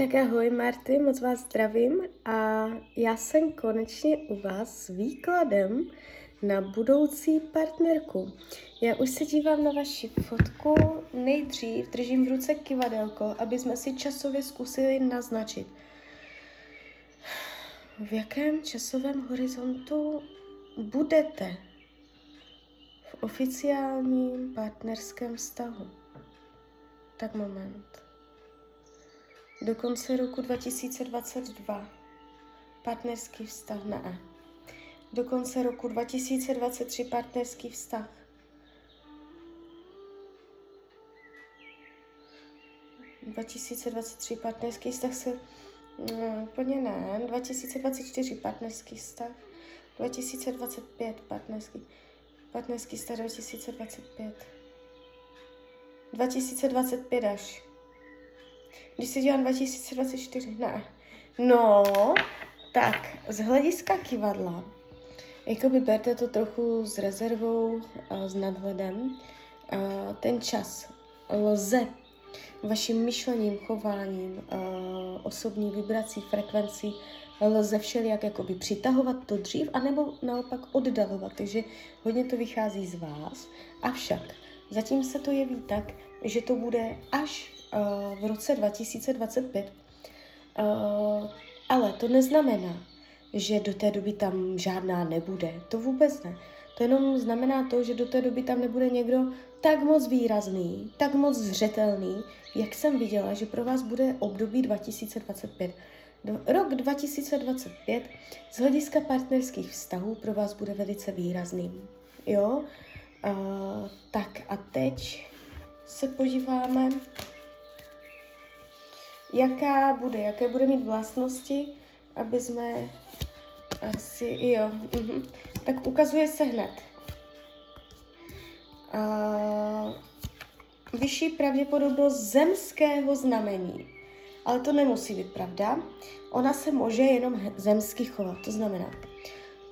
Tak ahoj Marty, moc vás zdravím a já jsem konečně u vás s výkladem na budoucí partnerku. Já už se dívám na vaši fotku, nejdřív držím v ruce kivadelko, aby jsme si časově zkusili naznačit, v jakém časovém horizontu budete v oficiálním partnerském vztahu. Tak moment do konce roku 2022 partnerský vztah na A. Do konce roku 2023 partnerský vztah. ...2023 partnerský vztah se... No, úplně ne. 2024 partnerský vztah. 2025 partnerský. Partnerský vztah 2025. 2025 až. Když se dívám 2024, ne. No, tak, z hlediska kivadla, jakoby berte to trochu s rezervou, a s nadhledem. A ten čas lze vaším myšlením, chováním, osobní vibrací, frekvencí lze všelijak jakoby přitahovat to dřív, anebo naopak oddalovat, takže hodně to vychází z vás. Avšak zatím se to jeví tak, že to bude až v roce 2025. Uh, ale to neznamená, že do té doby tam žádná nebude. To vůbec ne. To jenom znamená to, že do té doby tam nebude někdo tak moc výrazný, tak moc zřetelný, jak jsem viděla, že pro vás bude období 2025. Rok 2025 z hlediska partnerských vztahů pro vás bude velice výrazný. Jo? Uh, tak a teď se podíváme jaká bude, jaké bude mít vlastnosti, aby jsme asi, jo, uh-huh. tak ukazuje se hned. Uh, vyšší pravděpodobnost zemského znamení. Ale to nemusí být pravda. Ona se může jenom zemsky chovat. To znamená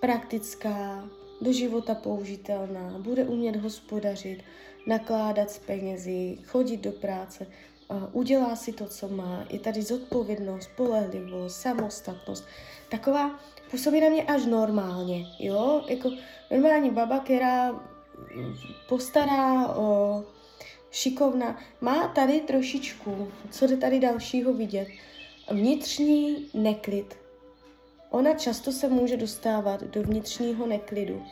praktická, do života použitelná, bude umět hospodařit, nakládat s penězi, chodit do práce, udělá si to, co má, je tady zodpovědnost, spolehlivost, samostatnost. Taková působí na mě až normálně, jo, jako normální baba, která postará, o, šikovna, má tady trošičku, co jde tady dalšího vidět, vnitřní neklid. Ona často se může dostávat do vnitřního neklidu.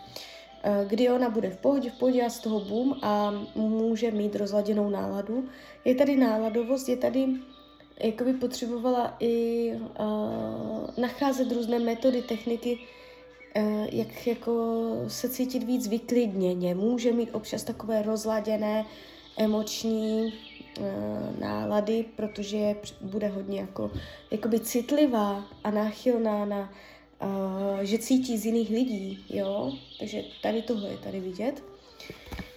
Eh, kdy ona bude v pohodě, v pohodě a z toho boom a může mít rozladěnou náladu. Je tady náladovost, je tady, jako by potřebovala i uh, nacházet různé metody, techniky, uh, jak jako se cítit víc vyklidněně. Může mít občas takové rozladěné emoční uh, nálady, protože bude hodně jako, jakoby citlivá a náchylná na uh, že cítí z jiných lidí, jo, takže tady tohle je tady vidět.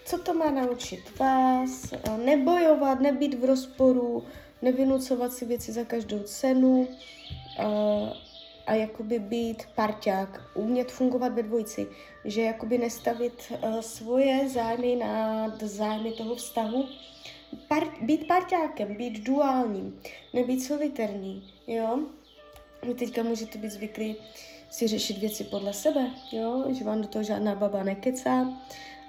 Co to má naučit vás? Uh, nebojovat, nebýt v rozporu, nevynucovat si věci za každou cenu uh, a jakoby být parťák, umět fungovat ve dvojici, že jakoby nestavit svoje zájmy nad zájmy toho vztahu, Par, být parťákem, být duálním, nebýt solitérní, jo. Vy teďka můžete být zvyklí si řešit věci podle sebe, jo, že vám do toho žádná baba nekecá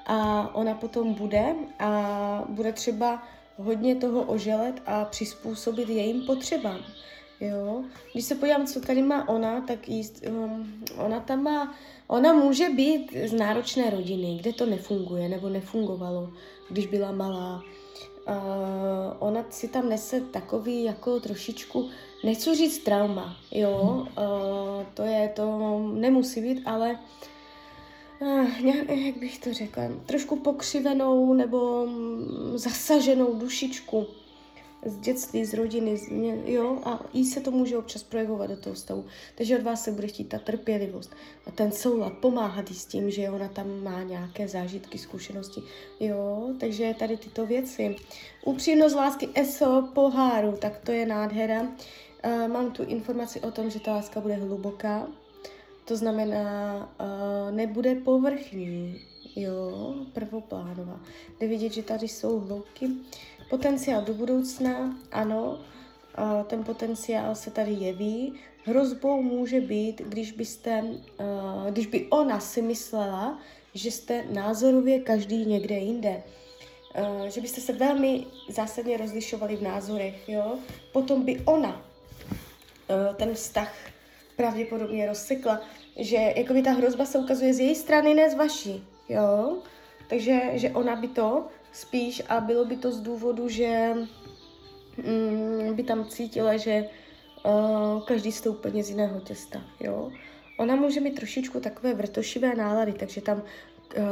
a ona potom bude a bude třeba hodně toho oželet a přizpůsobit jejím potřebám. Jo? Když se podívám, co tady má ona, tak jíst, um, ona tam má, ona může být z náročné rodiny, kde to nefunguje nebo nefungovalo, když byla malá uh, ona si tam nese takový jako trošičku, nechci říct trauma, jo, uh, to je, to nemusí být, ale uh, jak bych to řekla, trošku pokřivenou nebo zasaženou dušičku z dětství, z rodiny, z, jo, a jí se to může občas projevovat do toho stavu. Takže od vás se bude chtít ta trpělivost a ten soulad, pomáhat jí s tím, že ona tam má nějaké zážitky, zkušenosti, jo, takže tady tyto věci. Upřímnost lásky ESO poháru, tak to je nádhera. Uh, mám tu informaci o tom, že ta láska bude hluboká, to znamená, uh, nebude povrchní, jo, prvoplánová. Jde vidět, že tady jsou hloubky. Potenciál do budoucna, ano, ten potenciál se tady jeví. Hrozbou může být, když byste, když by ona si myslela, že jste názorově každý někde jinde. Že byste se velmi zásadně rozlišovali v názorech, jo. Potom by ona ten vztah pravděpodobně rozsekla, že jakoby ta hrozba se ukazuje z její strany, ne z vaší, jo. Takže že ona by to spíš a bylo by to z důvodu, že mm, by tam cítila, že uh, každý jste úplně z jiného těsta, jo. Ona může mít trošičku takové vrtošivé nálady, takže tam uh,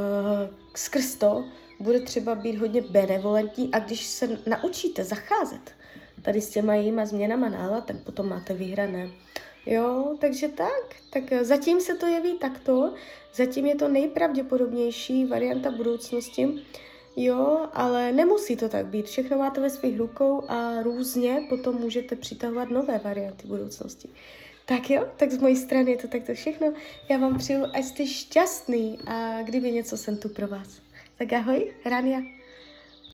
skrz to bude třeba být hodně benevolentní a když se naučíte zacházet tady s těma jejíma změnama nálad, tak potom máte vyhrané. Jo, takže tak, tak zatím se to jeví takto, zatím je to nejpravděpodobnější varianta budoucnosti, jo, ale nemusí to tak být, všechno máte ve svých rukou a různě potom můžete přitahovat nové varianty budoucnosti. Tak jo, tak z mojí strany je to takto všechno. Já vám přeju, ať jste šťastný a kdyby něco jsem tu pro vás. Tak ahoj, Rania.